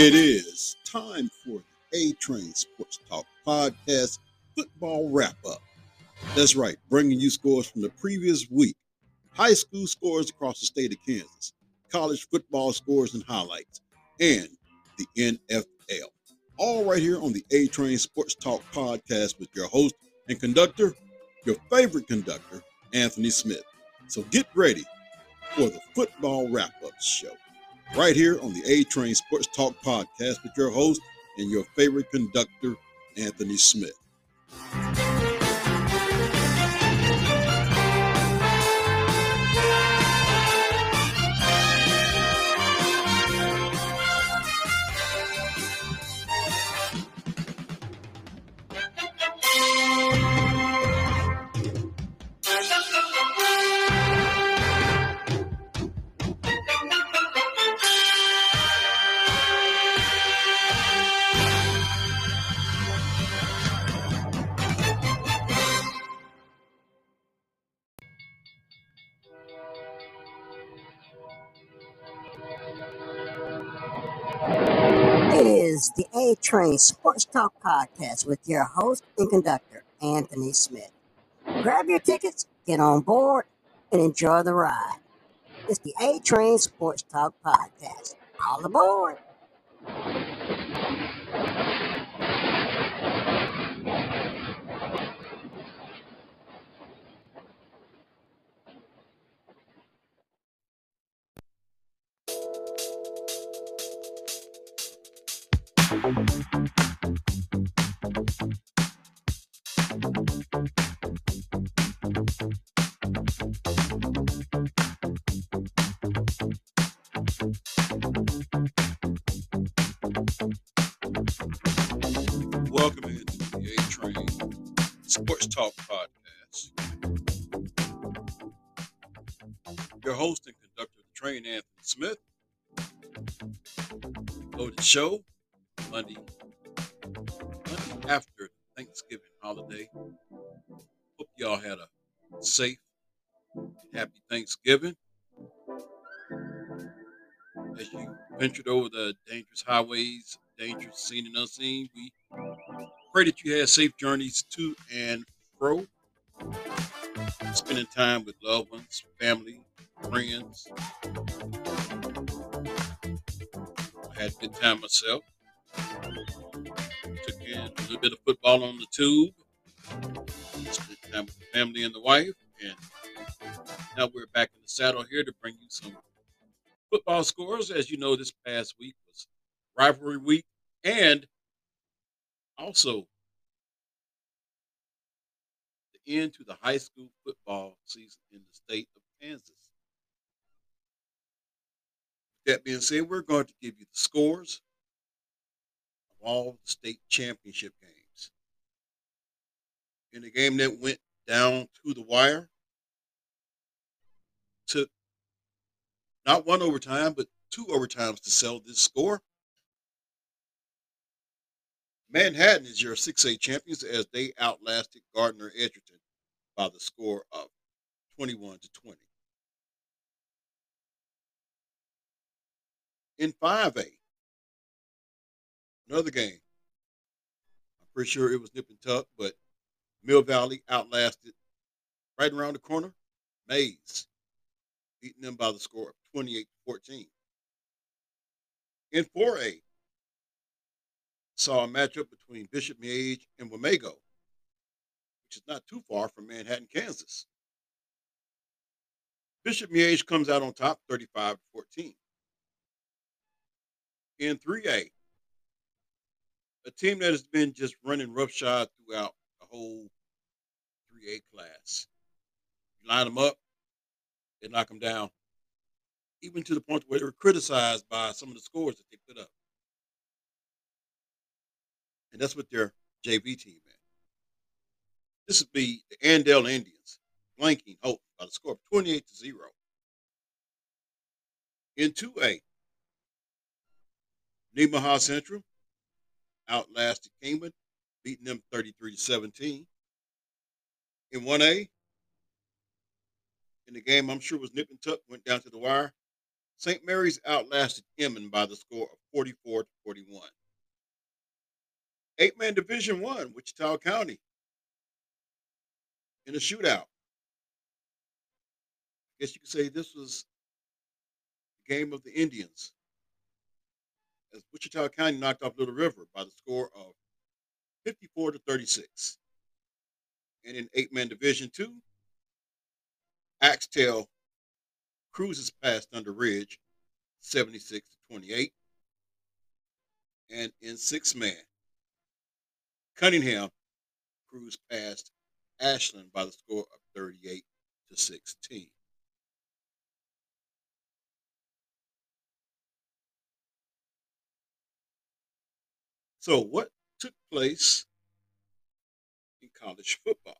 It is time for the A Train Sports Talk Podcast football wrap up. That's right, bringing you scores from the previous week, high school scores across the state of Kansas, college football scores and highlights, and the NFL. All right here on the A Train Sports Talk Podcast with your host and conductor, your favorite conductor, Anthony Smith. So get ready for the football wrap up show right here on the A Train Sports Talk Podcast with your host and your favorite conductor, Anthony Smith. Train Sports Talk Podcast with your host and conductor, Anthony Smith. Grab your tickets, get on board, and enjoy the ride. It's the A Train Sports Talk Podcast. All aboard. Welcome into the A Train Sports Talk Podcast. Your host and conductor of the train, Anthony Smith. Loaded show Monday, Monday after Thanksgiving holiday. Hope y'all had a safe, happy Thanksgiving. As you ventured over the dangerous highways, dangerous seen and unseen, we pray that you had safe journeys to and fro. Spending time with loved ones, family, friends. I had a good time myself. Took in a little bit of football on the tube. Spent time with the family and the wife. And now we're back in the saddle here to bring you some football scores. As you know, this past week was rivalry week and also the end to the high school football season in the state of Kansas. That being said, we're going to give you the scores all state championship games. In the game that went down to the wire, took not one overtime, but two overtimes to sell this score. Manhattan is your 6A champions as they outlasted Gardner Edgerton by the score of 21 to 20. In 5A, another game. I'm pretty sure it was nip and tuck, but Mill Valley outlasted right around the corner, Maize, beating them by the score of 28 to 14. In 4A, saw a matchup between Bishop Miege and Wamego, which is not too far from Manhattan, Kansas. Bishop Miege comes out on top 35 to 14. In 3A, a team that has been just running roughshod throughout the whole 3A class. You line them up, they knock them down, even to the point where they were criticized by some of the scores that they put up. And that's what their JV team at. This would be the Andale Indians blanking Hope by the score of 28 to 0. In 2A, Nemaha Central outlasted Kingman, beating them 33 to 17. In 1A, in the game I'm sure was nip and tuck, went down to the wire. St. Mary's outlasted Emmon by the score of 44 to 41. Eight man Division One, Wichita County, in a shootout. I guess you could say this was the game of the Indians, as Wichita County knocked off Little River by the score of 54 to 36. And in eight man Division Two, Axtell cruises past Thunder Ridge, 76 to 28. And in six man, Cunningham cruised past Ashland by the score of 38 to 16. So, what took place in college football?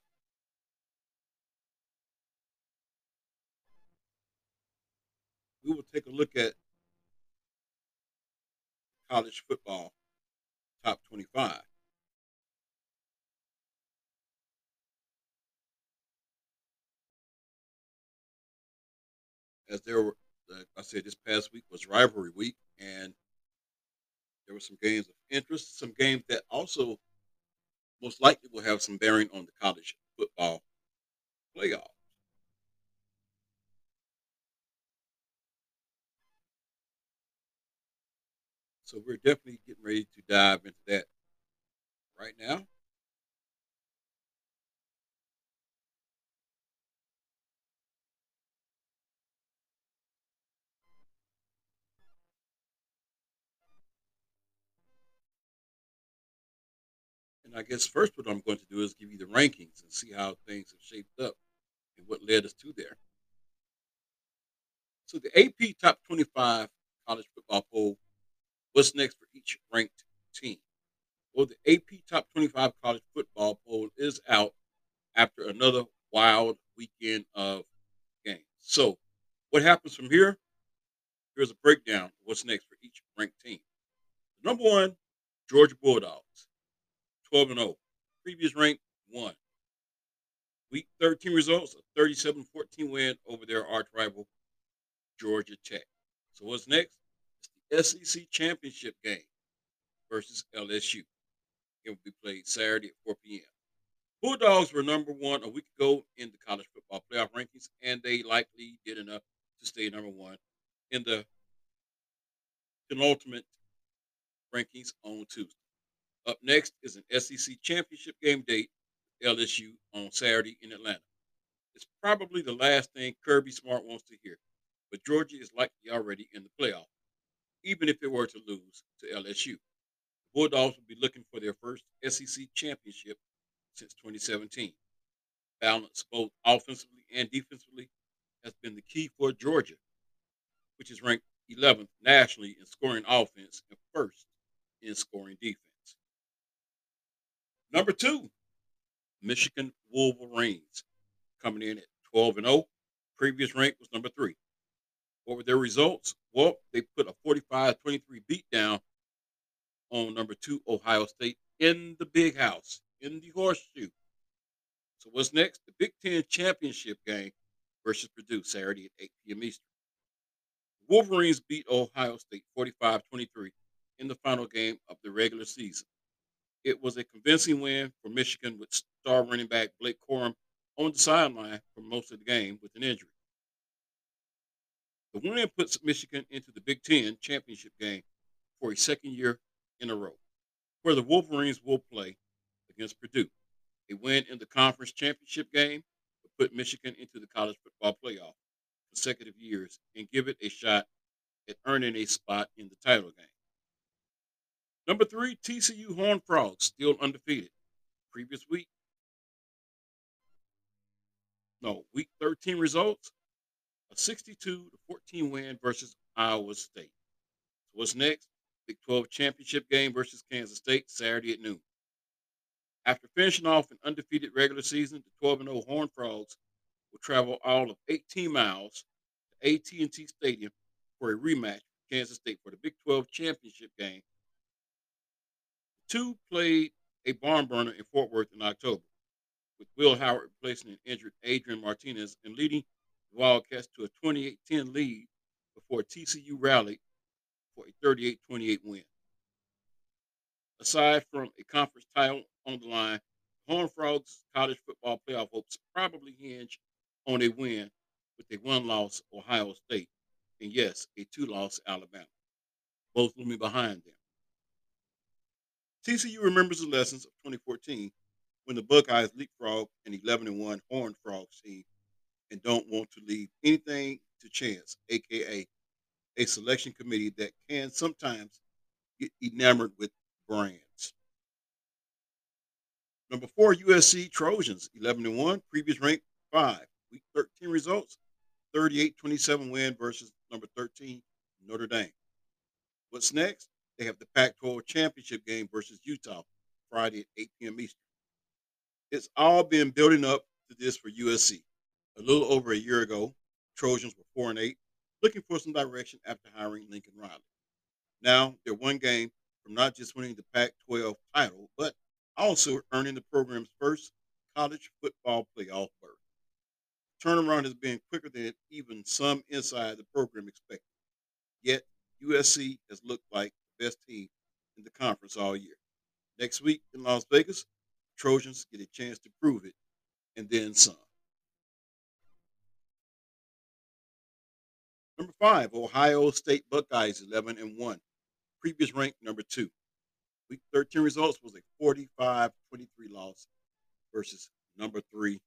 We will take a look at college football top 25. As there were, like I said, this past week was rivalry week, and there were some games of interest, some games that also most likely will have some bearing on the college football playoff. So we're definitely getting ready to dive into that right now. And I guess first what I'm going to do is give you the rankings and see how things have shaped up and what led us to there. So the AP Top 25 College Football Poll, what's next for each ranked team? Well, the AP Top 25 College Football Poll is out after another wild weekend of games. So what happens from here? Here's a breakdown of what's next for each ranked team. Number one, Georgia Bulldogs. 12 and 0. Previous rank, 1. Week 13 results, a 37 14 win over their arch rival, Georgia Tech. So what's next? It's the SEC Championship game versus LSU. It will be played Saturday at 4 p.m. Bulldogs were number one a week ago in the college football playoff rankings, and they likely did enough to stay number one in the penultimate rankings on Tuesday. Up next is an SEC championship game date, with LSU on Saturday in Atlanta. It's probably the last thing Kirby Smart wants to hear, but Georgia is likely already in the playoff, even if it were to lose to LSU. The Bulldogs will be looking for their first SEC championship since 2017. Balance both offensively and defensively has been the key for Georgia, which is ranked 11th nationally in scoring offense and first in scoring defense. Number two, Michigan Wolverines coming in at 12 and 0. Previous rank was number three. What were their results? Well, they put a 45 23 beatdown on number two, Ohio State, in the big house, in the horseshoe. So, what's next? The Big Ten championship game versus Purdue Saturday at 8 p.m. Eastern. Wolverines beat Ohio State 45 23 in the final game of the regular season. It was a convincing win for Michigan with star running back Blake Corum on the sideline for most of the game with an injury. The win puts Michigan into the Big Ten championship game for a second year in a row, where the Wolverines will play against Purdue. A win in the conference championship game will put Michigan into the college football playoff consecutive years and give it a shot at earning a spot in the title game. Number three, TCU Horned Frogs, still undefeated. Previous week, no, week 13 results, a 62 to 14 win versus Iowa State. So what's next? Big 12 championship game versus Kansas State, Saturday at noon. After finishing off an undefeated regular season, the 12 0 Horned Frogs will travel all of 18 miles to AT&T Stadium for a rematch with Kansas State for the Big 12 championship game. Two played a barn burner in Fort Worth in October, with Will Howard replacing an injured Adrian Martinez and leading the Wildcats to a 28-10 lead before TCU rallied for a 38 28 win. Aside from a conference title on the line, Horned Frogs college football playoff hopes probably hinge on a win with a one loss Ohio State and, yes, a two loss Alabama, both looming behind them. TCU remembers the lessons of 2014 when the Buckeyes leapfrog an 11 1 Horned Frogs team and don't want to leave anything to chance, aka a selection committee that can sometimes get enamored with brands. Number four, USC Trojans, 11 1, previous rank 5. Week 13 results 38 27 win versus number 13, Notre Dame. What's next? They have the Pac 12 championship game versus Utah Friday at 8 p.m. Eastern. It's all been building up to this for USC. A little over a year ago, Trojans were 4 and 8, looking for some direction after hiring Lincoln Riley. Now they're one game from not just winning the Pac 12 title, but also earning the program's first college football playoff berth. Turnaround has been quicker than even some inside the program expected. Yet, USC has looked like best team in the conference all year. Next week in Las Vegas, Trojans get a chance to prove it and then some. Number five, Ohio State Buckeyes, 11 and 1. Previous rank number two. Week 13 results was a 45 23 loss versus number three,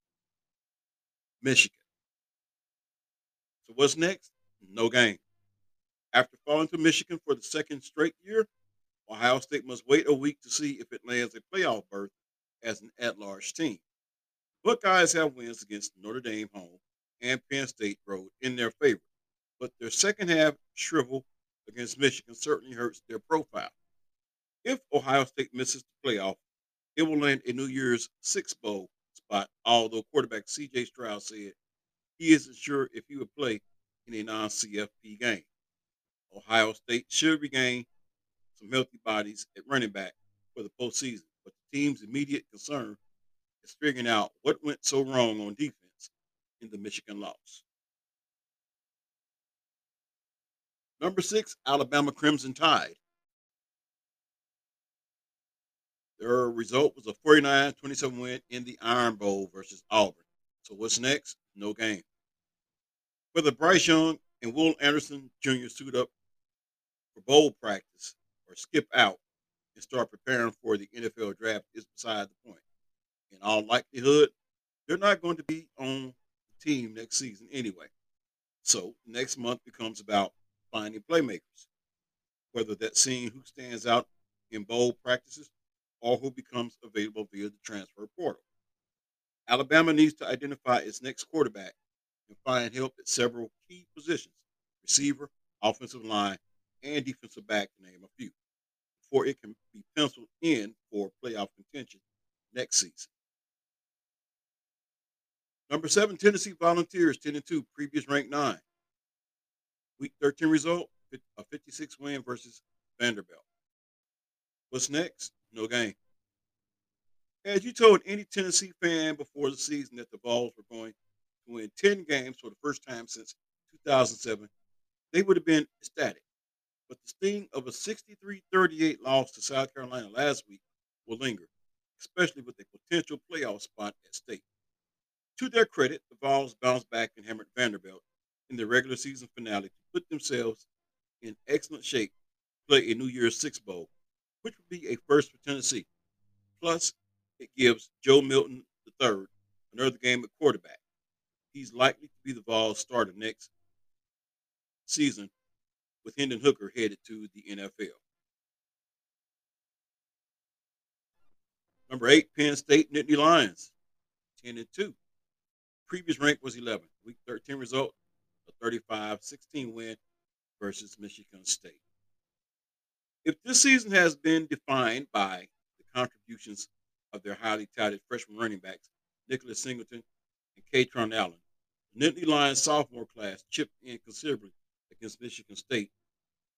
Michigan. So what's next? No game. After falling to Michigan for the second straight year, Ohio State must wait a week to see if it lands a playoff berth as an at-large team. Buckeyes have wins against Notre Dame home and Penn State road in their favor, but their second half shrivel against Michigan certainly hurts their profile. If Ohio State misses the playoff, it will land a New Year's Six Bowl spot, although quarterback CJ Stroud said he isn't sure if he would play in a non CFP game. Ohio State should regain some healthy bodies at running back for the postseason, but the team's immediate concern is figuring out what went so wrong on defense in the Michigan loss. Number six, Alabama Crimson Tide. Their result was a 49 27 win in the Iron Bowl versus Auburn. So what's next? No game. Whether Bryce Young and Will Anderson Jr. suit up for bowl practice or skip out and start preparing for the NFL draft is beside the point. In all likelihood, they're not going to be on the team next season anyway. So next month becomes about finding playmakers, whether that's seeing who stands out in bowl practices or who becomes available via the transfer portal. Alabama needs to identify its next quarterback and find help at several key positions receiver, offensive line, and defensive back, to name a few, before it can be penciled in for playoff contention next season. Number seven, Tennessee Volunteers, 10 and 2, previous rank 9. Week 13 result, a 56 win versus Vanderbilt. What's next? No game. As you told any Tennessee fan before the season that the Vols were going to win 10 games for the first time since 2007, they would have been ecstatic. But the sting of a 63 38 loss to South Carolina last week will linger, especially with a potential playoff spot at stake. To their credit, the Vols bounced back and hammered Vanderbilt in the regular season finale to put themselves in excellent shape to play a New Year's Six Bowl, which would be a first for Tennessee. Plus, it gives Joe Milton III another game at quarterback. He's likely to be the Vols starter next season with Hendon Hooker headed to the NFL. Number eight, Penn State Nittany Lions, 10 and 2. Previous rank was 11. Week 13 result, a 35 16 win versus Michigan State. If this season has been defined by the contributions of their highly touted freshman running backs, Nicholas Singleton and Kaytron Allen, the Nittany Lions sophomore class chipped in considerably against Michigan State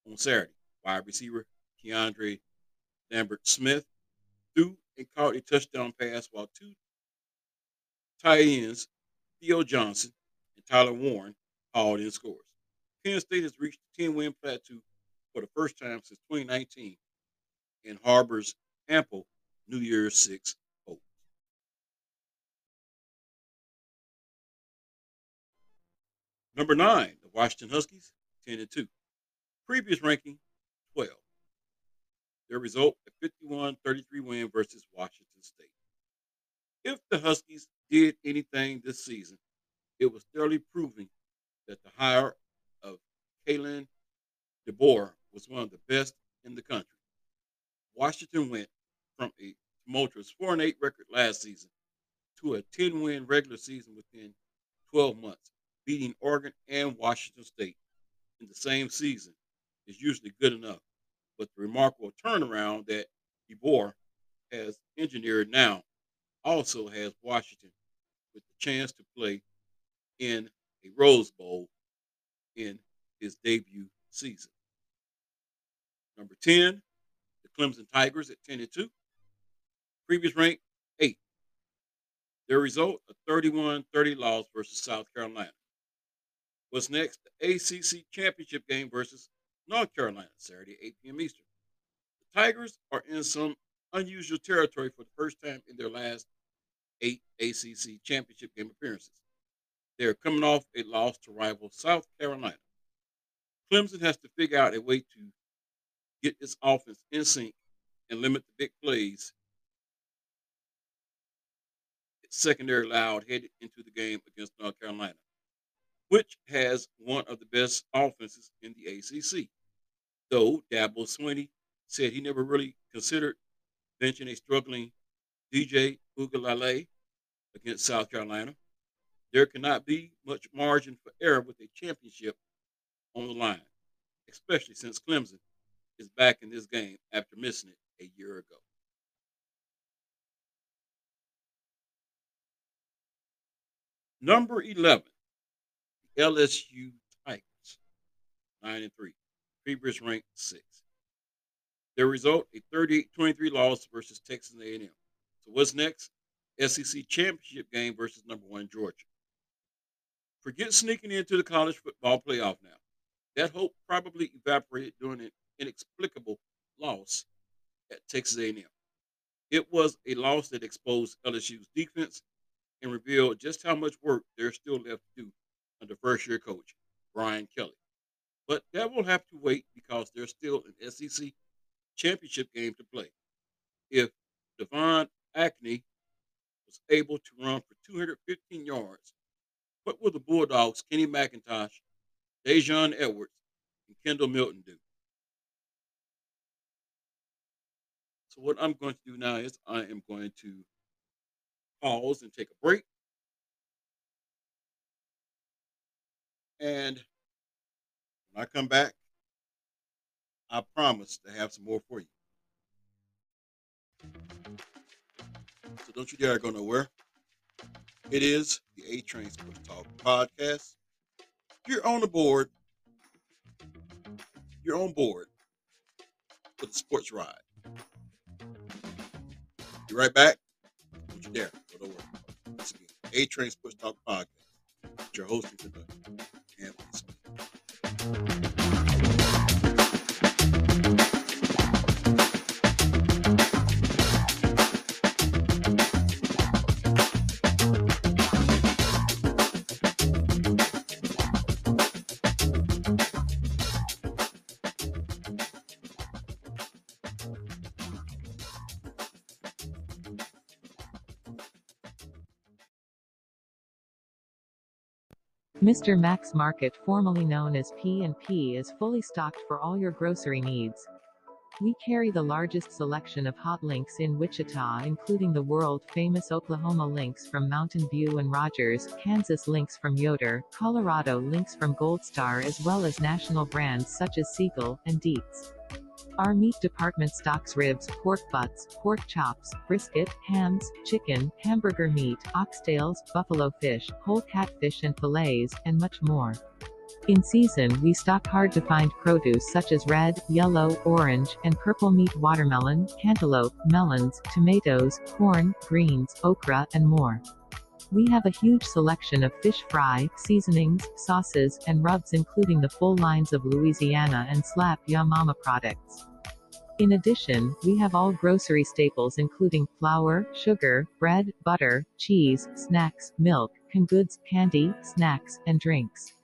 on Saturday. Wide receiver Keandre Lambert Smith threw and caught a touchdown pass while two tight ends, Theo Johnson and Tyler Warren, hauled in scores. Penn State has reached the 10 win plateau for the first time since 2019 and harbors ample New Year's Six hope. Number nine, the Washington Huskies, 10 and 2. Previous ranking, 12. Their result, a 51 33 win versus Washington State. If the Huskies did anything this season, it was thoroughly proving that the hire of Kalen DeBoer was one of the best in the country. Washington went from a tumultuous 4 and 8 record last season to a 10 win regular season within 12 months, beating Oregon and Washington State in the same season is usually good enough. But the remarkable turnaround that DeBoer has engineered now also has Washington with the chance to play in a Rose Bowl in his debut season. Number 10, the Clemson Tigers at 10 and 2. Previous rank, 8. Their result, a 31 30 loss versus South Carolina. What's next? ACC Championship game versus North Carolina, Saturday, 8 p.m. Eastern. The Tigers are in some unusual territory for the first time in their last eight ACC championship game appearances. They're coming off a loss to rival South Carolina. Clemson has to figure out a way to get its offense in sync and limit the big plays secondary allowed headed into the game against North Carolina, which has one of the best offenses in the ACC. Though Dabo Swinney said he never really considered benching a struggling DJ Uiagalelei against South Carolina. There cannot be much margin for error with a championship on the line, especially since Clemson is back in this game after missing it a year ago. Number 11, LSU Tigers, 9 and 3, previous rank 6. Their result, a 38-23 loss versus Texas A&M. So what's next? SEC championship game versus number one Georgia. Forget sneaking into the college football playoff now. That hope probably evaporated during an inexplicable loss at Texas A&M. It was a loss that exposed LSU's defense and revealed just how much work there's still left to do under first-year coach Brian Kelly. But that will have to wait because there's still an SEC championship game to play. If Devon Achane was able to run for 215 yards, what will the Bulldogs, Kenny McIntosh, Daijun Edwards, and Kendall Milton do? So what I'm going to do now is I am going to pause and take a break. And when I come back, I promise to have some more for you. So don't you dare go nowhere. It is the A Train Sports Talk podcast. You're on the board. You're on board for the sports ride. Be right back. Don't you dare go nowhere. Once again, A Train Sports Talk podcast. With your host and conductor, Mr. Max Market, formerly known as P&P, is fully stocked for all your grocery needs. We carry the largest selection of hot links in Wichita including the world-famous Oklahoma links from Mountain View and Rogers, Kansas links from Yoder, Colorado links from Gold Star as well as national brands such as Siegel and Dietz. Our meat department stocks ribs, pork butts, pork chops, brisket, hams, chicken, hamburger meat, oxtails, buffalo fish, whole catfish and fillets, and much more. In season we stock hard to find produce such as red, yellow, orange, and purple meat watermelon, cantaloupe, melons, tomatoes, corn, greens, okra, and more. We have a huge selection of fish fry, seasonings, sauces, and rubs including the full lines of Louisiana and Slap Ya Mama products. In addition, we have all grocery staples including flour, sugar, bread, butter, cheese, snacks, milk, canned goods, candy, snacks, and drinks.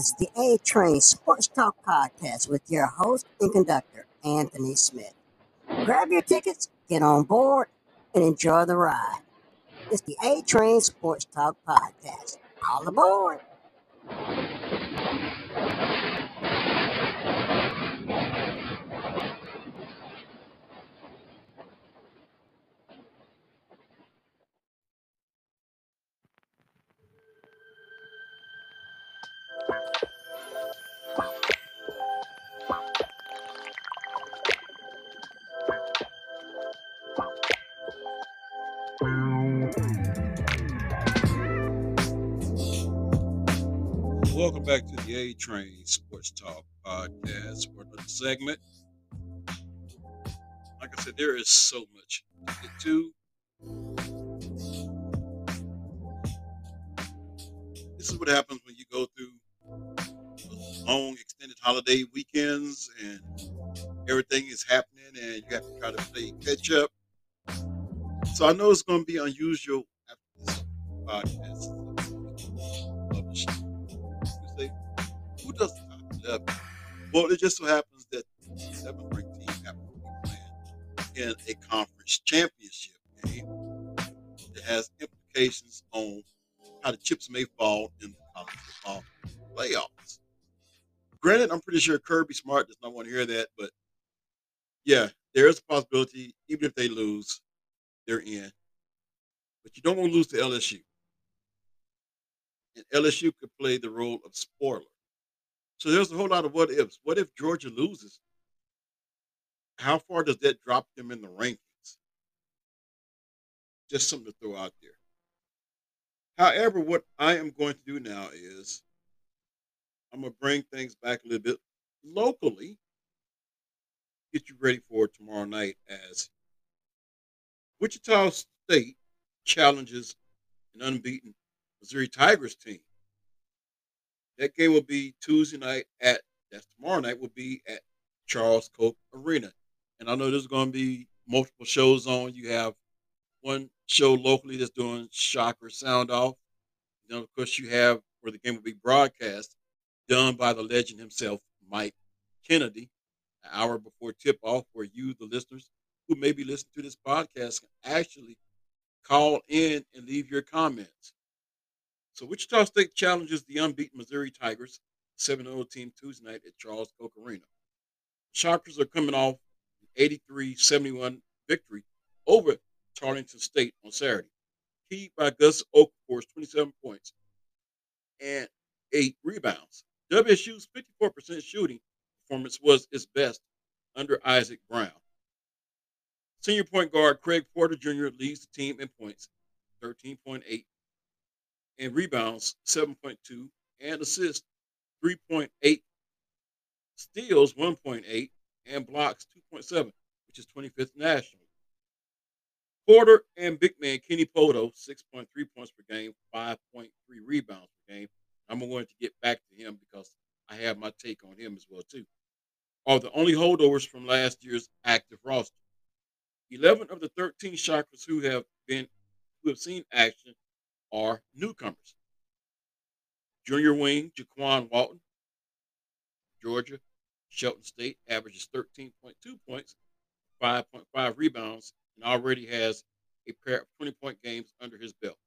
Is the A Train Sports Talk Podcast with your host and conductor, Anthony Smith. Grab your tickets, get on board, and enjoy the ride. It's the A Train Sports Talk Podcast. All aboard! Train Sports Talk Podcast for the segment. Like I said, there is so much to get to. This is what happens when you go through long extended holiday weekends and everything is happening and you have to try to play catch up. So I know it's going to be unusual after this podcast 11? Well, it just so happens that the seventh ranked team happens to be playing in a conference championship game that has implications on how the chips may fall in the college football playoffs. Granted, I'm pretty sure Kirby Smart does not want to hear that, but yeah, there is a possibility, even if they lose, they're in. But you don't want to lose to LSU. And LSU could play the role of spoiler. So there's a whole lot of what ifs. What if Georgia loses? How far does that drop them in the rankings? Just something to throw out there. However, what I am going to do now is I'm going to bring things back a little bit locally, get you ready for tomorrow night as Wichita State challenges an unbeaten Missouri Tigers team. That game will be Tuesday night at that's tomorrow night will be at Charles Koch Arena. And I know there's going to be multiple shows on. You have one show locally that's doing Shocker Sound Off. Then of course you have where the game will be broadcast, done by the legend himself, Mike Kennedy, an hour before tip off, where you, the listeners who may be listening to this podcast, can actually call in and leave your comments. So Wichita State challenges the unbeaten Missouri Tigers, 7-0 team Tuesday night at Charles Koch Arena. Shockers are coming off an 83-71 victory over Tarleton State on Saturday, keyed by Gus Okafor's 27 points and eight rebounds. WSU's 54% shooting performance was its best under Isaac Brown. Senior point guard Craig Porter Jr. leads the team in points, 13.8, and rebounds, 7.2, and assists, 3.8, steals, 1.8, and blocks, 2.7, which is 25th nationally. Porter and big man Kenny Pohto, 6.3 points per game, 5.3 rebounds per game. I'm going to get back to him because I have my take on him as well too. Are the only holdovers from last year's active roster. 11 of the 13 Shockers who have been who have seen action are newcomers. Junior wing Jaykwon Walton, Georgia, Shelton State averages 13.2 points, 5.5 rebounds, and already has a pair of 20 point games under his belt.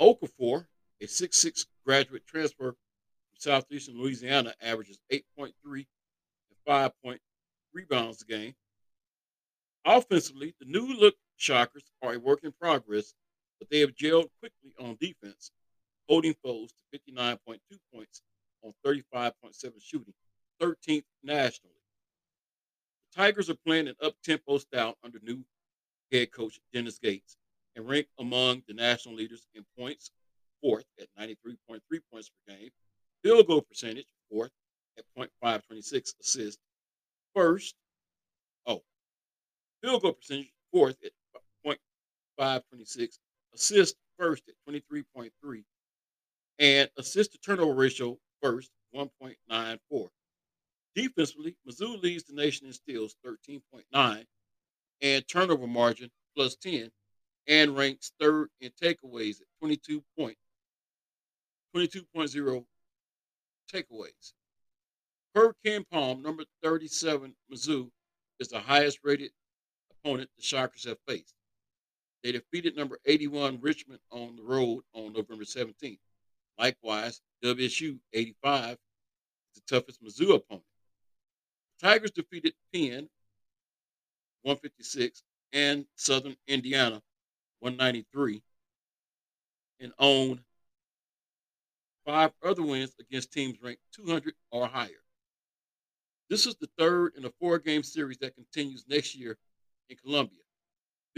Okafor, a 6'6 graduate transfer from Southeastern Louisiana, averages 8.3 and 5 point rebounds a game. Offensively, the new look Shockers are a work in progress, but they have gelled quickly on defense, holding foes to 59.2 points on 35.7 shooting, 13th nationally. The Tigers are playing an up tempo style under new head coach Dennis Gates and rank among the national leaders in points, fourth at 93.3 points per game. Field goal percentage, fourth at .526 assists. First, oh, field goal percentage, fourth at .526. Assist, first at 23.3. And assist to turnover ratio, first, 1.94. Defensively, Mizzou leads the nation in steals, 13.9, and turnover margin, plus 10, and ranks third in takeaways at 22 point, 22.0 takeaways. Per KenPom, number 37, Mizzou, is the highest rated opponent the Shockers have faced. They defeated number 81 Richmond on the road on November 17th. Likewise, WSU 85 is the toughest Mizzou opponent. Tigers defeated Penn 156 and Southern Indiana 193 and owned five other wins against teams ranked 200 or higher. This is the third in a four game series that continues next year in Columbia.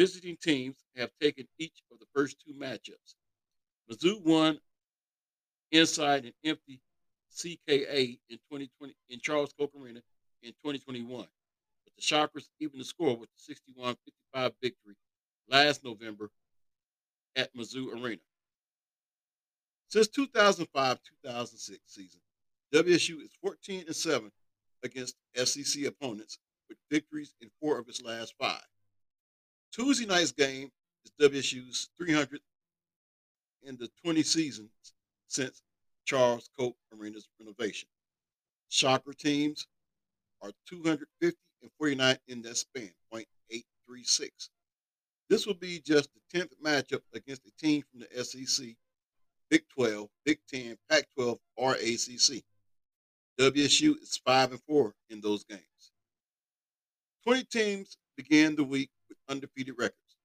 Visiting teams have taken each of the first two matchups. Mizzou won inside an empty CKA in 2020 in Charles Koch Arena in 2021. But the Shockers even the score with the 61-55 victory last November at Mizzou Arena. Since 2005-2006 season, WSU is 14 and 7 against SEC opponents with victories in four of its last five. Tuesday night's game is WSU's 300th in the 20 seasons since Charles Koch Arena's renovation. Shocker teams are 250 and 49 in that span, 0.836. This will be just the 10th matchup against a team from the SEC, Big 12, Big 10, Pac 12, or ACC. WSU is 5 and 4 in those games. 20 teams began the week with undefeated records.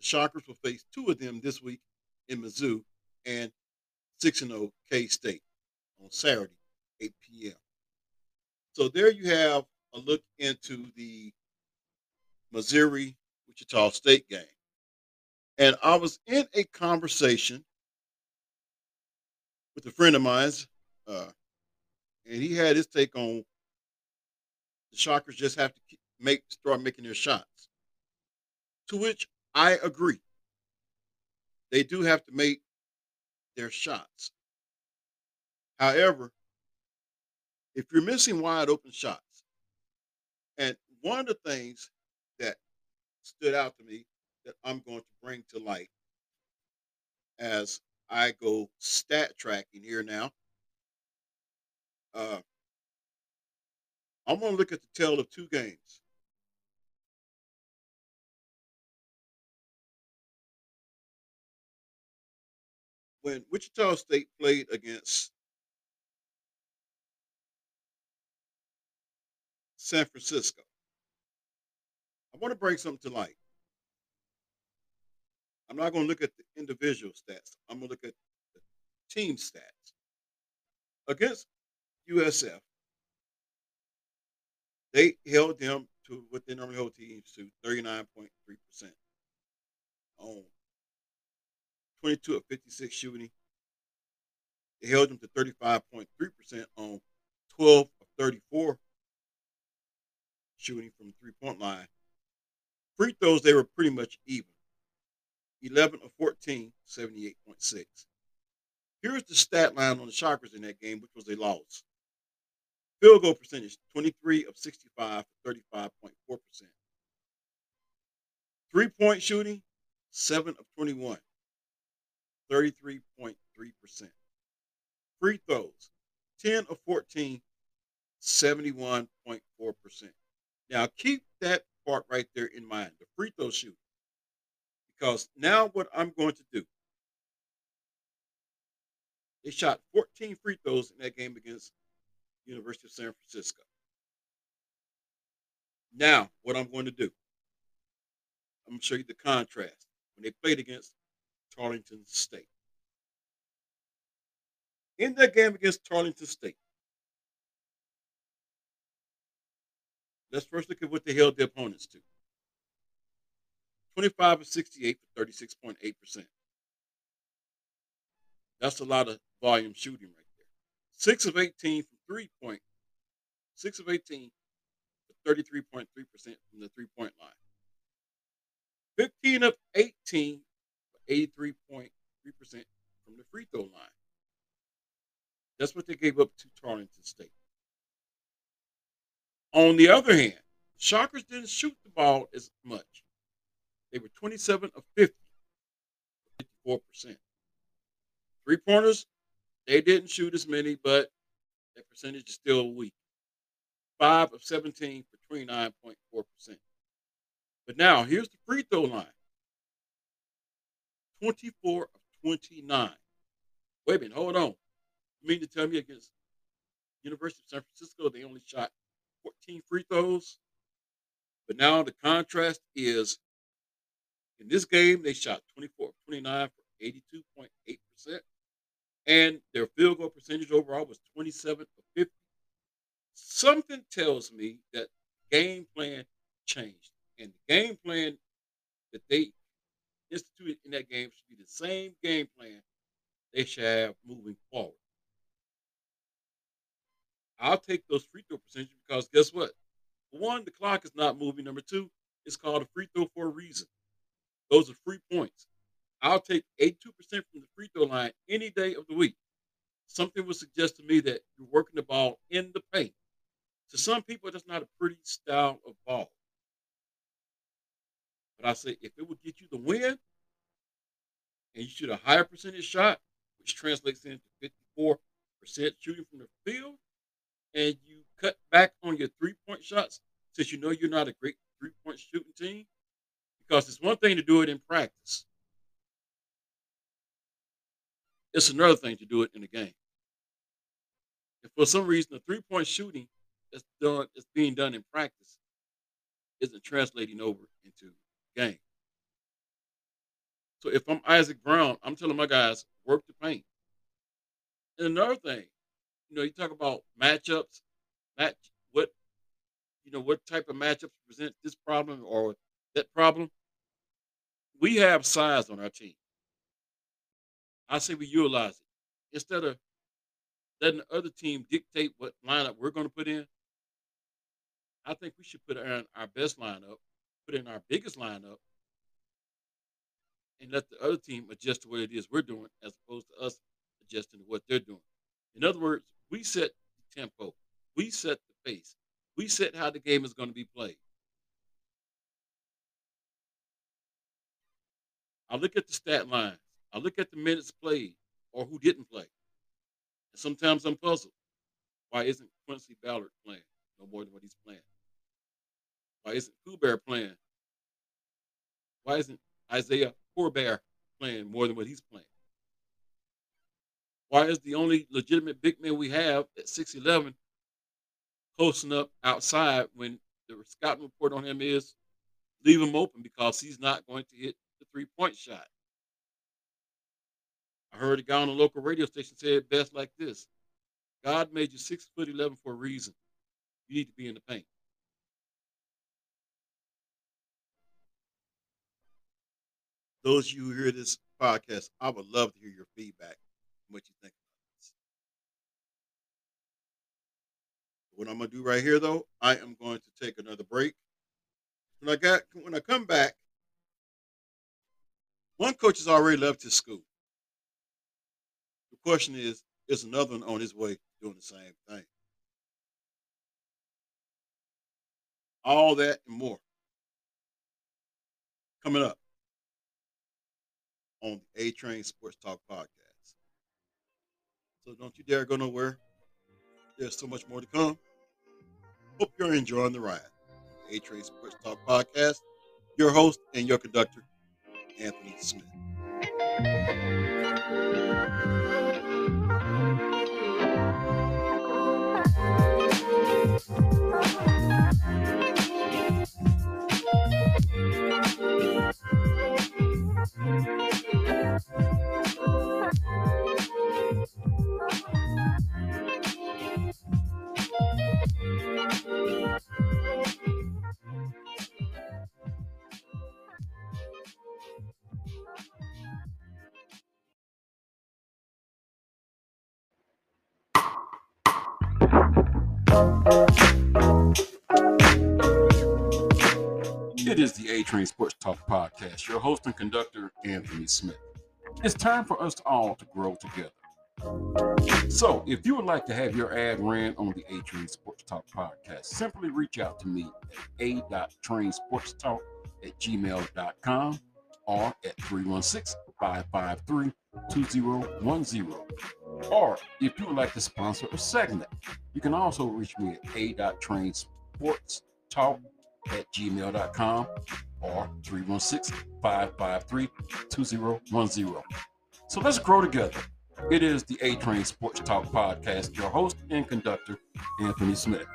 The Shockers will face two of them this week in Mizzou and 6 0 K State on Saturday, 8 p.m. So there you have a look into the Missouri Wichita State game. And I was in a conversation with a friend of mine, uh, and he had his take on the Shockers just have to make start making their shots. To which I agree. They do have to make their shots. However, if you're missing wide open shots, and one of the things that stood out to me that I'm going to bring to light as I go stat tracking here now. Uh, I'm going to look at the tale of two games. When Wichita State played against San Francisco. I want to bring something to light. I'm not going to look at the individual stats. I'm going to look at the team stats. Against USF, they held them to what they normally hold teams to 39.3% on 22 of 56 shooting. They held them to 35.3% on 12 of 34 shooting from the three point line. Free throws, they were pretty much even 11 of 14, 78.6. Here's the stat line on the Shockers in that game, which was a loss. Field goal percentage 23 of 65 35.4%. Three point shooting 7 of 21, 33.3%. Free throws 10 of 14, 71.4%. Now keep that part right there in mind, the free throw shoot. Because now what I'm going to do, they shot 14 free throws in that game against University of San Francisco. Now, what I'm going to do, I'm going to show you the contrast when they played against Tarleton State. In that game against Tarleton State, Let's first look at what they held their opponents to 25 of 68 for 36.8%. That's a lot of volume shooting right there. 6 of 18 from three point. 6 of 18 for 33.3% from the three point line. 15 of 18 for 83.3% from the free throw line. That's what they gave up to Tarleton State. On the other hand, Shockers didn't shoot the ball as much. They were 27 of 50, 54%. Three pointers, they didn't shoot as many, but their percentage is still weak. Five of 17 for 29.4%. But now here's the free throw line 24 of 29. Wait a minute, hold on. You mean to tell me against University of San Francisco they only shot 14 free throws? But now the contrast is in this game, they shot 24 of 29 for 82.8%. And their field goal percentage overall was 27 of 50. Something tells me that game plan changed. And the game plan that they instituted in that game should be the same game plan they should have moving forward. I'll take those free throw percentages because guess what? One, the clock is not moving. Number two, it's called a free throw for a reason. Those are free points. I'll take 82% from the free throw line any day of the week. Something would suggest to me that you're working the ball in the paint. To some people, that's not a pretty style of ball. But I say if it would get you the win and you shoot a higher percentage shot, which translates into 54% shooting from the field, and you cut back on your three point shots since you know you're not a great three point shooting team, because it's one thing to do it in practice. It's another thing to do it in the game. If for some reason the three point shooting that's done is being done in practice isn't translating over into game. So if I'm Isaac Brown, I'm telling my guys, work the paint. And another thing, you know, you talk about matchups, match what you know, what type of matchups present this problem or that problem. We have size on our team. I say we utilize it instead of letting the other team dictate what lineup we're going to put in. I think we should put in our best lineup, put in our biggest lineup, and let the other team adjust to what it is we're doing, as opposed to us adjusting to what they're doing. In other words, we set the tempo, we set the pace, we set how the game is going to be played. I look at the stat lines. I look at the minutes played or who didn't play. And sometimes I'm puzzled. Why isn't Quincy Ballard playing no more than what he's playing? Why isn't Kuber playing? Why isn't Isaiah Poor Bear playing more than what he's playing? Why is the only legitimate big man we have at 6'11 posting up outside when the scouting report on him is leave him open because he's not going to hit the three point shot? I heard a guy on a local radio station say it best like this God made you six foot 11 for a reason. You need to be in the paint. Those of you who hear this podcast, I would love to hear your feedback what you think about this. What I'm gonna do right here, though, I am going to take another break. When I got when I come back, one coach has already left his school. The question is, is another one on his way doing the same thing? All that and more coming up on the A Train Sports Talk podcast. So don't you dare go nowhere. There's so much more to come. Hope you're enjoying the ride. A Train Sports Talk Podcast. Your host and your conductor, Anthony Smith. Train Sports Talk Podcast. Your host and conductor, Anthony Smith. It's time for us all to grow together. So, if you would like to have your ad ran on the A Train Sports Talk podcast, simply reach out to me at a.trainsportstalk at gmail.com or at 316 553 2010. Or if you would like to sponsor a segment, you can also reach me at a.trainsportstalk at gmail.com or 316 553 2010. So let's grow together. It is the A Train Sports Talk Podcast, your host and conductor, Anthony Smith.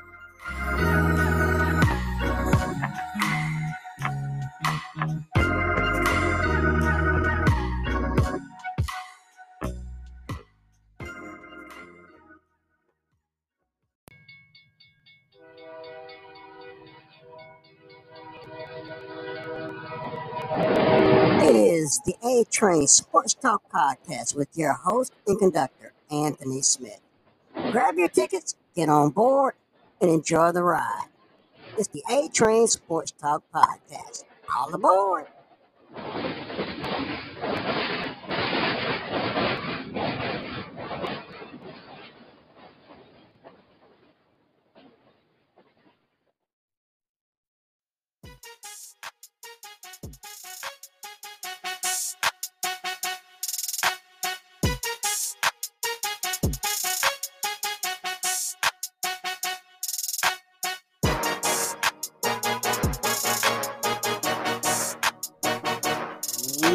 A Train Sports Talk Podcast with your host and conductor, Anthony Smith. Grab your tickets, get on board, and enjoy the ride. It's the A Train Sports Talk Podcast. All aboard!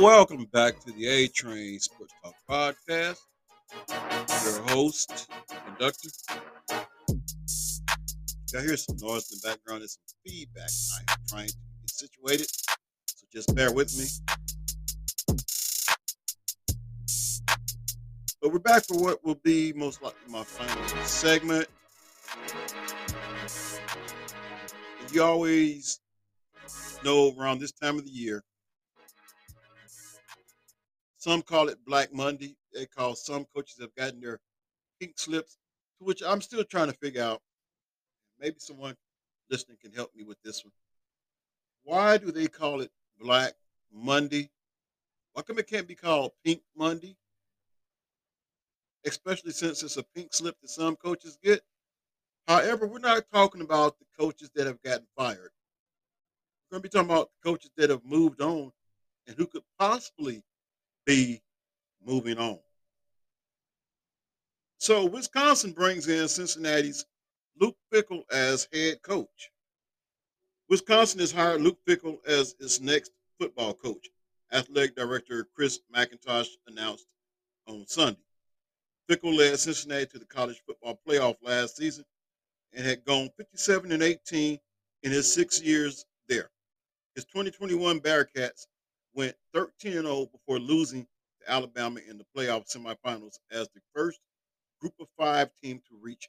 Welcome back to the A Train Sports Talk Podcast. Your host, conductor. I hear some noise in the background. There's some feedback. I am trying to get situated, so just bear with me. But we're back for what will be most likely my final segment. You always know around this time of the year, some call it Black Monday. They call some coaches have gotten their pink slips, to which I'm still trying to figure out. Maybe someone listening can help me with this one. Why do they call it Black Monday? Why come it can't be called Pink Monday? Especially since it's a pink slip that some coaches get. However, we're not talking about the coaches that have gotten fired. We're going to be talking about coaches that have moved on and who could possibly be moving on. So Wisconsin brings in Cincinnati's Luke Fickell as head coach. Wisconsin has hired Luke Fickell as its next football coach, athletic director Chris McIntosh announced on Sunday. Fickell led Cincinnati to the college football playoff last season and had gone 57 and 18 in his six years there. His 2021 Bearcats went 13 and 0 before losing to Alabama in the playoff semifinals as the first group of five team to reach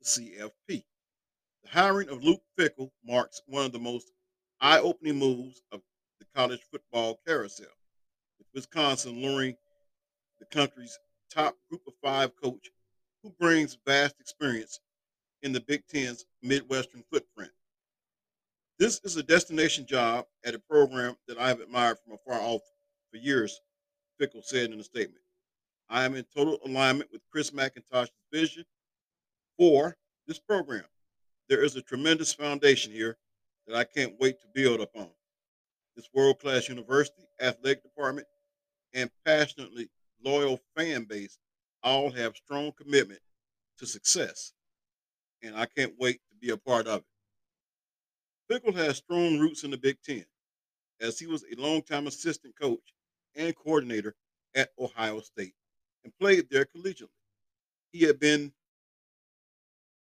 the CFP. The hiring of Luke Fickell marks one of the most eye opening moves of the college football carousel, with Wisconsin luring the country's top group of five coach who brings vast experience in the Big Ten's Midwestern footprint. This is a destination job at a program that I have admired from afar off for years, Fickell said in a statement. I am in total alignment with Chris McIntosh's vision for this program. There is a tremendous foundation here that I can't wait to build upon. This world class university, athletic department, and passionately loyal fan base all have strong commitment to success. And I can't wait to be a part of it. Fickell has strong roots in the Big Ten, as he was a longtime assistant coach and coordinator at Ohio State and played there collegiately. He had been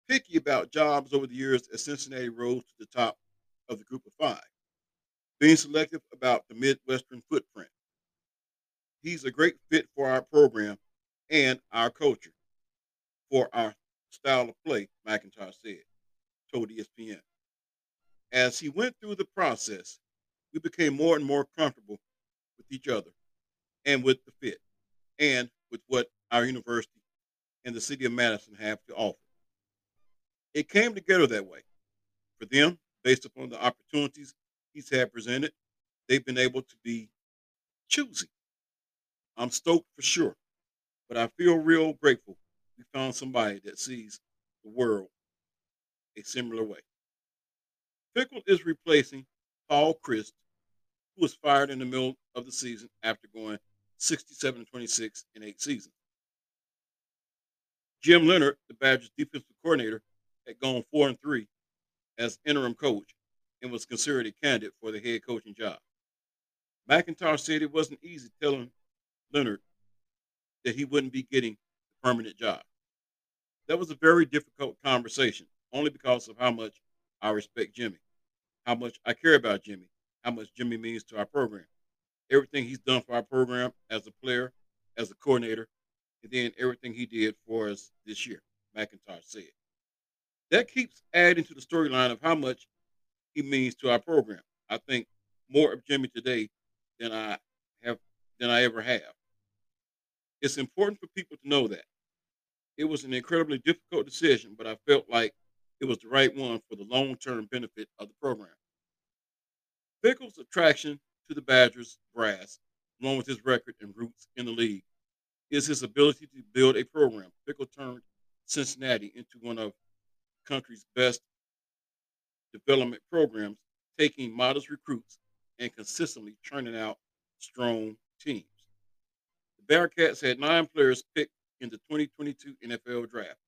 picky about jobs over the years as Cincinnati rose to the top of the group of five, being selective about the Midwestern footprint. He's a great fit for our program and our culture, for our style of play, McIntosh said, told ESPN. As he went through the process, we became more and more comfortable with each other and with the fit and with what our university and the city of Madison have to offer. It came together that way. For them, based upon the opportunities he's had presented, they've been able to be choosy. I'm stoked for sure, but I feel real grateful we found somebody that sees the world a similar way. Fickell is replacing Paul Chryst, who was fired in the middle of the season after going 67 26 in eight seasons. Jim Leonard, the Badgers defensive coordinator, had gone four and three as interim coach and was considered a candidate for the head coaching job. McIntosh said it wasn't easy telling Leonard that he wouldn't be getting the permanent job. That was a very difficult conversation, only because of how much I respect Jimmy, how much I care about Jimmy, how much Jimmy means to our program. Everything he's done for our program as a player, as a coordinator, and then everything he did for us this year, McIntosh said. That keeps adding to the storyline of how much he means to our program. I think more of Jimmy today than I have than I ever have. It's important for people to know that. It was an incredibly difficult decision, but I felt like it was the right one for the long-term benefit of the program. Fickell's attraction to the Badgers brass, along with his record and roots in the league, is his ability to build a program. Fickell turned Cincinnati into one of the country's best development programs, taking modest recruits and consistently churning out strong teams. The Bearcats had nine players picked in the 2022 NFL draft,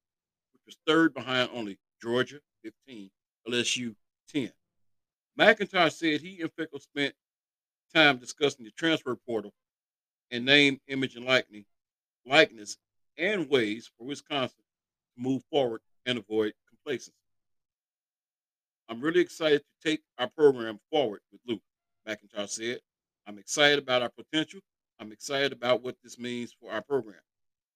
which was third behind only Georgia 15, LSU 10. McIntosh said he and Fickell spent time discussing the transfer portal and name, image, and likeness, likeness and ways for Wisconsin to move forward and avoid complacency. I'm really excited to take our program forward with Luke, McIntosh said. I'm excited about our potential. I'm excited about what this means for our program.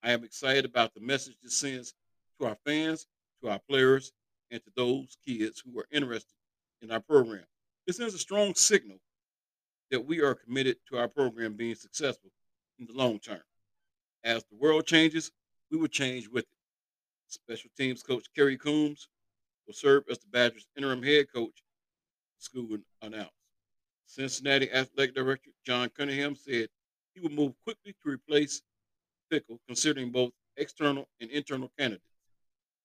I am excited about the message this sends to our fans, to our players, and to those kids who are interested in our program. It sends a strong signal that we are committed to our program being successful in the long term. As the world changes, we will change with it. Special teams coach Kerry Coombs will serve as the Badgers' interim head coach, school announced. Cincinnati Athletic Director John Cunningham said he would move quickly to replace Fickell, considering both external and internal candidates,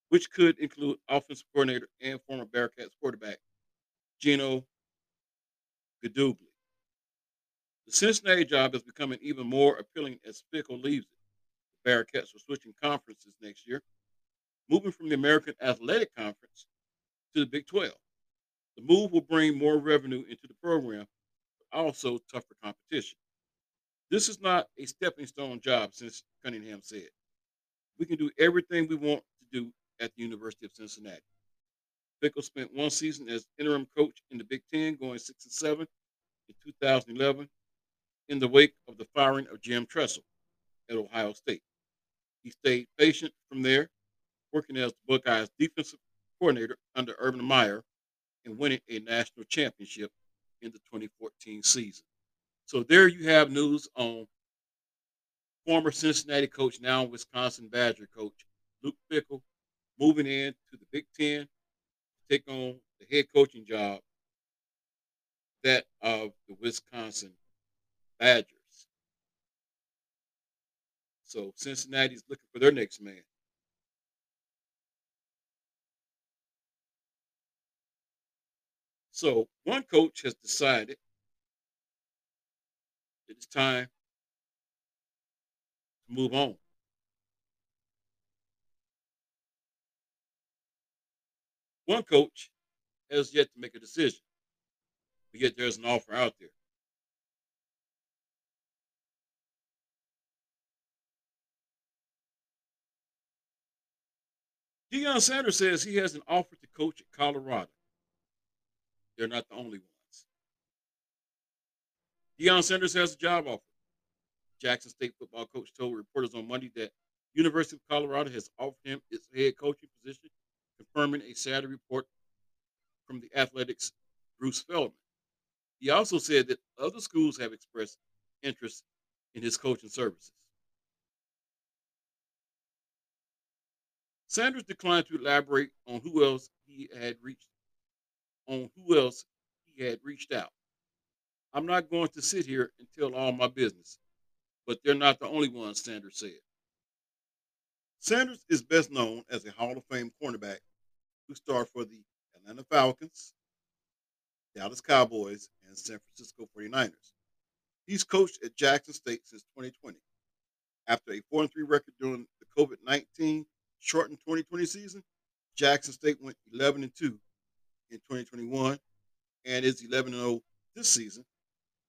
which could include offensive coordinator and former Bearcats quarterback Gino Guidugli. The Cincinnati job is becoming even more appealing as Fickell leaves it. The Bearcats are switching conferences next year, moving from the American Athletic Conference to the Big 12. The move will bring more revenue into the program, but also tougher competition. This is not a stepping stone job, since Cunningham said. We can do everything we want to do at the University of Cincinnati. Fickell spent one season as interim coach in the Big Ten, going six and seven in 2011, in the wake of the firing of Jim Tressel at Ohio State. He stayed patient from there, working as the Buckeyes defensive coordinator under Urban Meyer and winning a national championship in the 2014 season. So there you have news on former Cincinnati coach, now Wisconsin Badger coach Luke Fickell, moving in to the Big Ten take on the head coaching job that of the Wisconsin Badgers. So Cincinnati's looking for their next man. So one coach has decided it's time to move on. One coach has yet to make a decision, but yet there's an offer out there. Deion Sanders says he has an offer to coach at Colorado. They're not the only ones. Deion Sanders has a job offer. Jackson State football coach told reporters on Monday that University of Colorado has offered him its head coaching position, confirming a Saturday report from the Athletic's Bruce Feldman. He also said that other schools have expressed interest in his coaching services. Sanders declined to elaborate on who else he had reached on who else he had reached out. I'm not going to sit here and tell all my business, but they're not the only ones, Sanders said. Sanders is best known as a Hall of Fame cornerback who starred for the Atlanta Falcons, Dallas Cowboys, and San Francisco 49ers. He's coached at Jackson State since 2020. After a 4 3 record during the COVID 19 shortened 2020 season, Jackson State went 11 2 in 2021 and is 11 0 this season,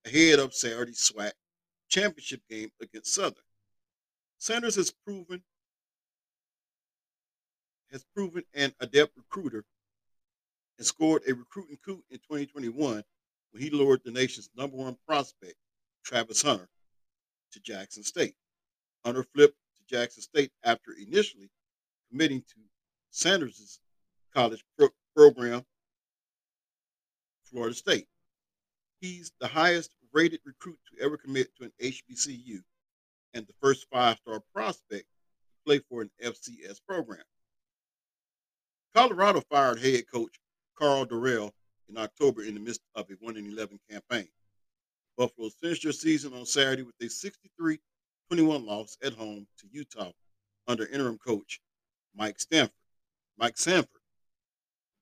ahead of Saturday's SWAC championship game against Southern. Sanders has proven has proven an adept recruiter and scored a recruiting coup in 2021 when he lured the nation's number one prospect, Travis Hunter, to Jackson State. Hunter flipped to Jackson State after initially committing to Sanders' college pro- program, Florida State. He's the highest rated recruit to ever commit to an HBCU and the first five star prospect to play for an FCS program. Colorado fired head coach Karl Dorrell in October in the midst of a 1 11 campaign. Buffaloes finished their season on Saturday with a 63 21 loss at home to Utah under interim coach Mike Stanford. Mike Sanford.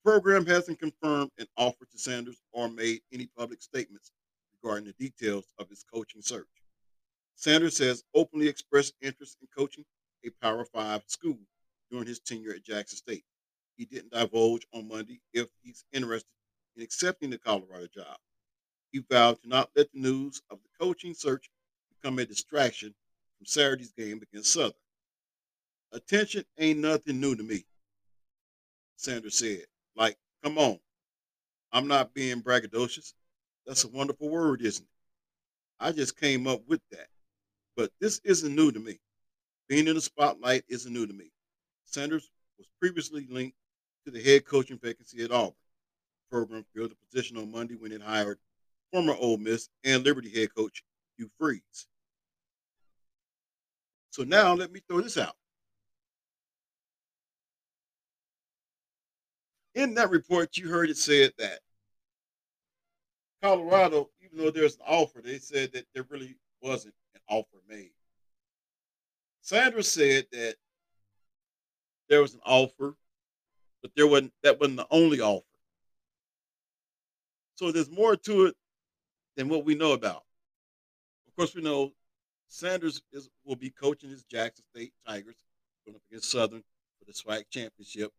The program hasn't confirmed an offer to Sanders or made any public statements regarding the details of his coaching search. Sanders has openly expressed interest in coaching a Power Five school during his tenure at Jackson State. He didn't divulge on Monday if he's interested in accepting the Colorado job. He vowed to not let the news of the coaching search become a distraction from Saturday's game against Southern. Attention ain't nothing new to me, Sanders said. Like, come on. I'm not being braggadocious. That's a wonderful word, isn't it? I just came up with that. But this isn't new to me. Being in the spotlight isn't new to me. Sanders was previously linked to the head coaching vacancy at Auburn. The program filled the position on Monday when it hired former Ole Miss and Liberty head coach Hugh Freeze. So now let me throw this out. In that report, you heard it said that Colorado, even though there's an offer, they said that there really wasn't an offer made. Sandra said that there was an offer, but there wasn't that wasn't the only offer. So there's more to it than what we know about. Of course, we know Sanders is will be coaching his Jackson State Tigers going up against Southern for the SWAC championship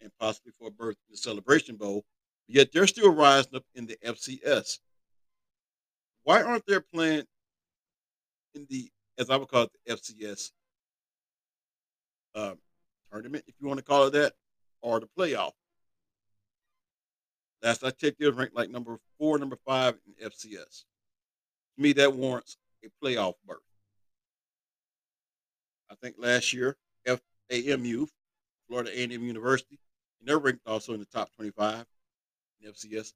and possibly for a berth in the Celebration Bowl. Yet they're still rising up in the FCS. Why aren't they playing in the, as I would call it, the FCS um, tournament, if you want to call it that, or the playoff? Last I checked, they're ranked like number four, number five in FCS. To me, that warrants a playoff berth. I think last year, FAMU, Florida A&M University, and they're ranked also in the top 25 in FCS.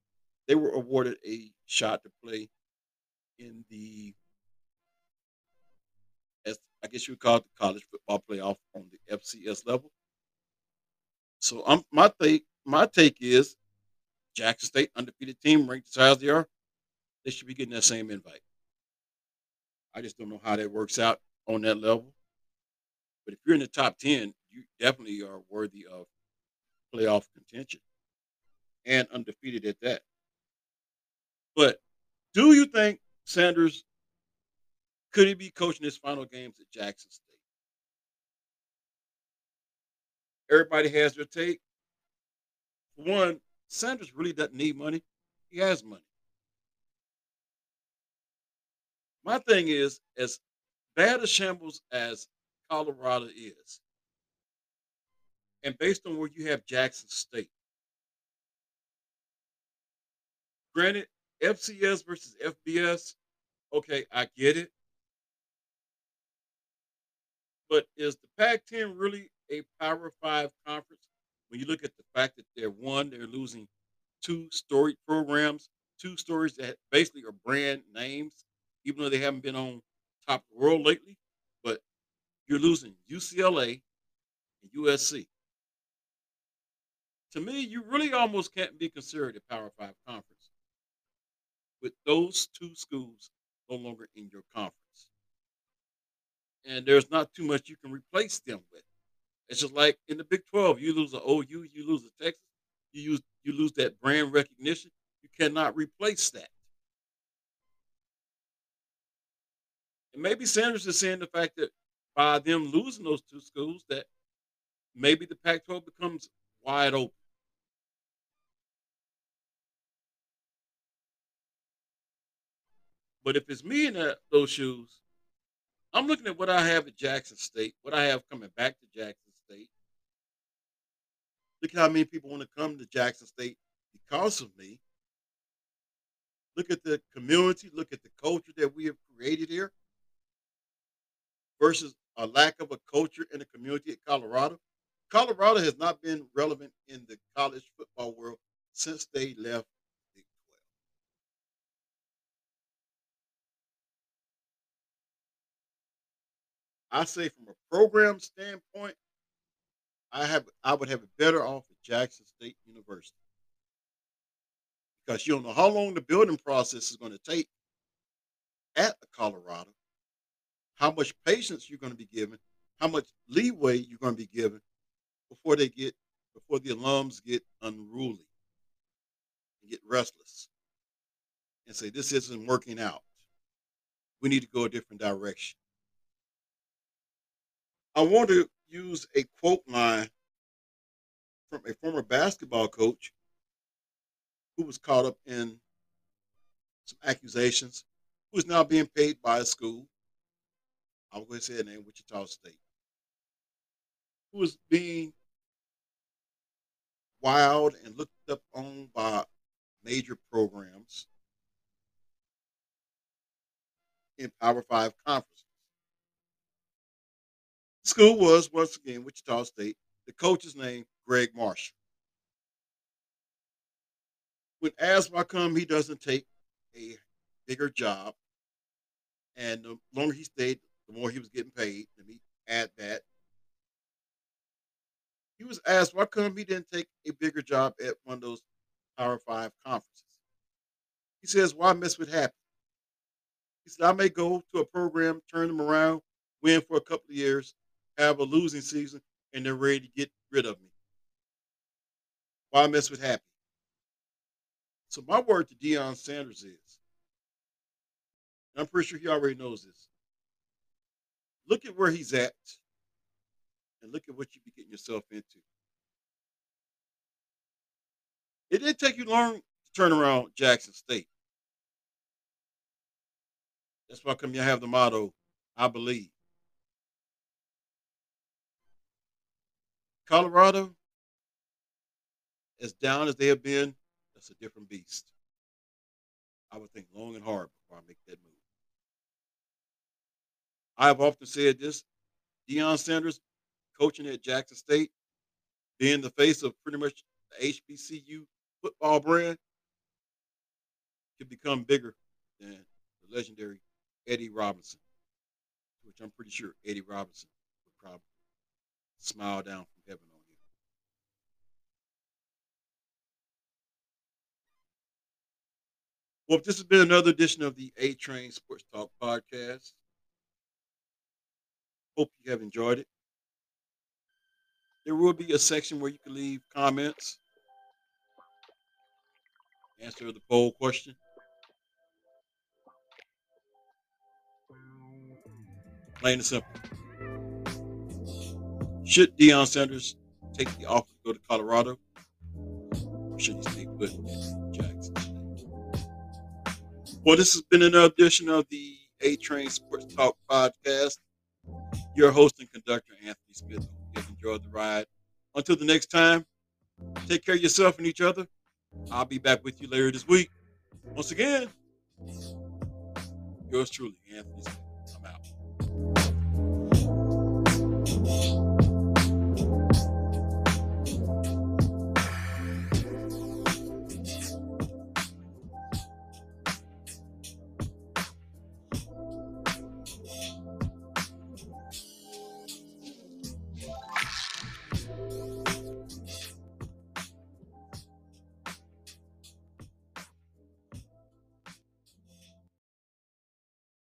They were awarded a shot to play in the, as I guess you would call it, the college football playoff on the FCS level. So I'm my take. My take is Jackson State undefeated team ranked as high as they are. They should be getting that same invite. I just don't know how that works out on that level. But if you're in the top 10, you definitely are worthy of playoff contention and undefeated at that. But do you think Sanders could he be coaching his final games at Jackson State? Everybody has their take. One, Sanders really doesn't need money. He has money. My thing is, as bad a shambles as Colorado is, and based on where you have Jackson State, granted, FCS versus FBS, okay, I get it. But is the Pac 10 really a Power Five conference? When you look at the fact that they're one, they're losing two story programs, two stories that basically are brand names, even though they haven't been on top of the world lately. But you're losing UCLA and USC. to me, you really almost can't be considered a Power Five conference with those two schools no longer in your conference. And there's not too much you can replace them with. It's just like in the Big 12, you lose an OU, you lose a Texas, you use you lose that brand recognition. You cannot replace that. And maybe Sanders is saying the fact that by them losing those two schools, that maybe the Pac-12 becomes wide open. But if it's me in that, those shoes, I'm looking at what I have at Jackson State, what I have coming back to Jackson State. Look at how many people want to come to Jackson State because of me. Look at the community, look at the culture that we have created here versus a lack of a culture in the community at Colorado. Colorado has not been relevant in the college football world since they left Big 12. I say from a program standpoint, I have I would have it better off at Jackson State University. Because you don't know how long the building process is going to take at Colorado, how much patience you're going to be given, how much leeway you're going to be given before they get before the alums get unruly and get restless and say this isn't working out. We need to go a different direction. I want to use a quote line from a former basketball coach who was caught up in some accusations, who is now being paid by a school. I'm going to say the name Wichita State, who is being wild and looked up on by major programs in Power Five conferences. School was once again Wichita State. The coach's name Gregg Marshall. When asked why come he doesn't take a bigger job, and the longer he stayed, the more he was getting paid. Let me add that he was asked why come he didn't take a bigger job at one of those Power Five conferences. He says, "Why mess with happy?" He said, "I may go to a program, turn them around, win for a couple of years, have a losing season, and they're ready to get rid of me. Why mess with happy?" So my word to Deion Sanders is, I'm pretty sure he already knows this. Look at where he's at and look at what you be getting yourself into. It didn't take you long to turn around Jackson State. That's why come you have the motto, I believe. Colorado, as down as they have been, that's a different beast. I would think long and hard before I make that move. I have often said this Deion Sanders coaching at Jackson State, being the face of pretty much the HBCU football brand, could become bigger than the legendary Eddie Robinson, which I'm pretty sure Eddie Robinson would probably smile down from heaven on you. Well, this has been another edition of the A Train Sports Talk podcast. Hope you have enjoyed it. There will be a section where you can leave comments, answer the poll question. Plain and simple. Should Deion Sanders take the offer to go to Colorado? Or should he stay put in Jackson Well, this has been another edition of the A Train Sports Talk podcast. Your host and conductor, Anthony Smith have enjoyed the ride. Until the next time, take care of yourself and each other. I'll be back with you later this week. Once again, yours truly, Anthony Smith.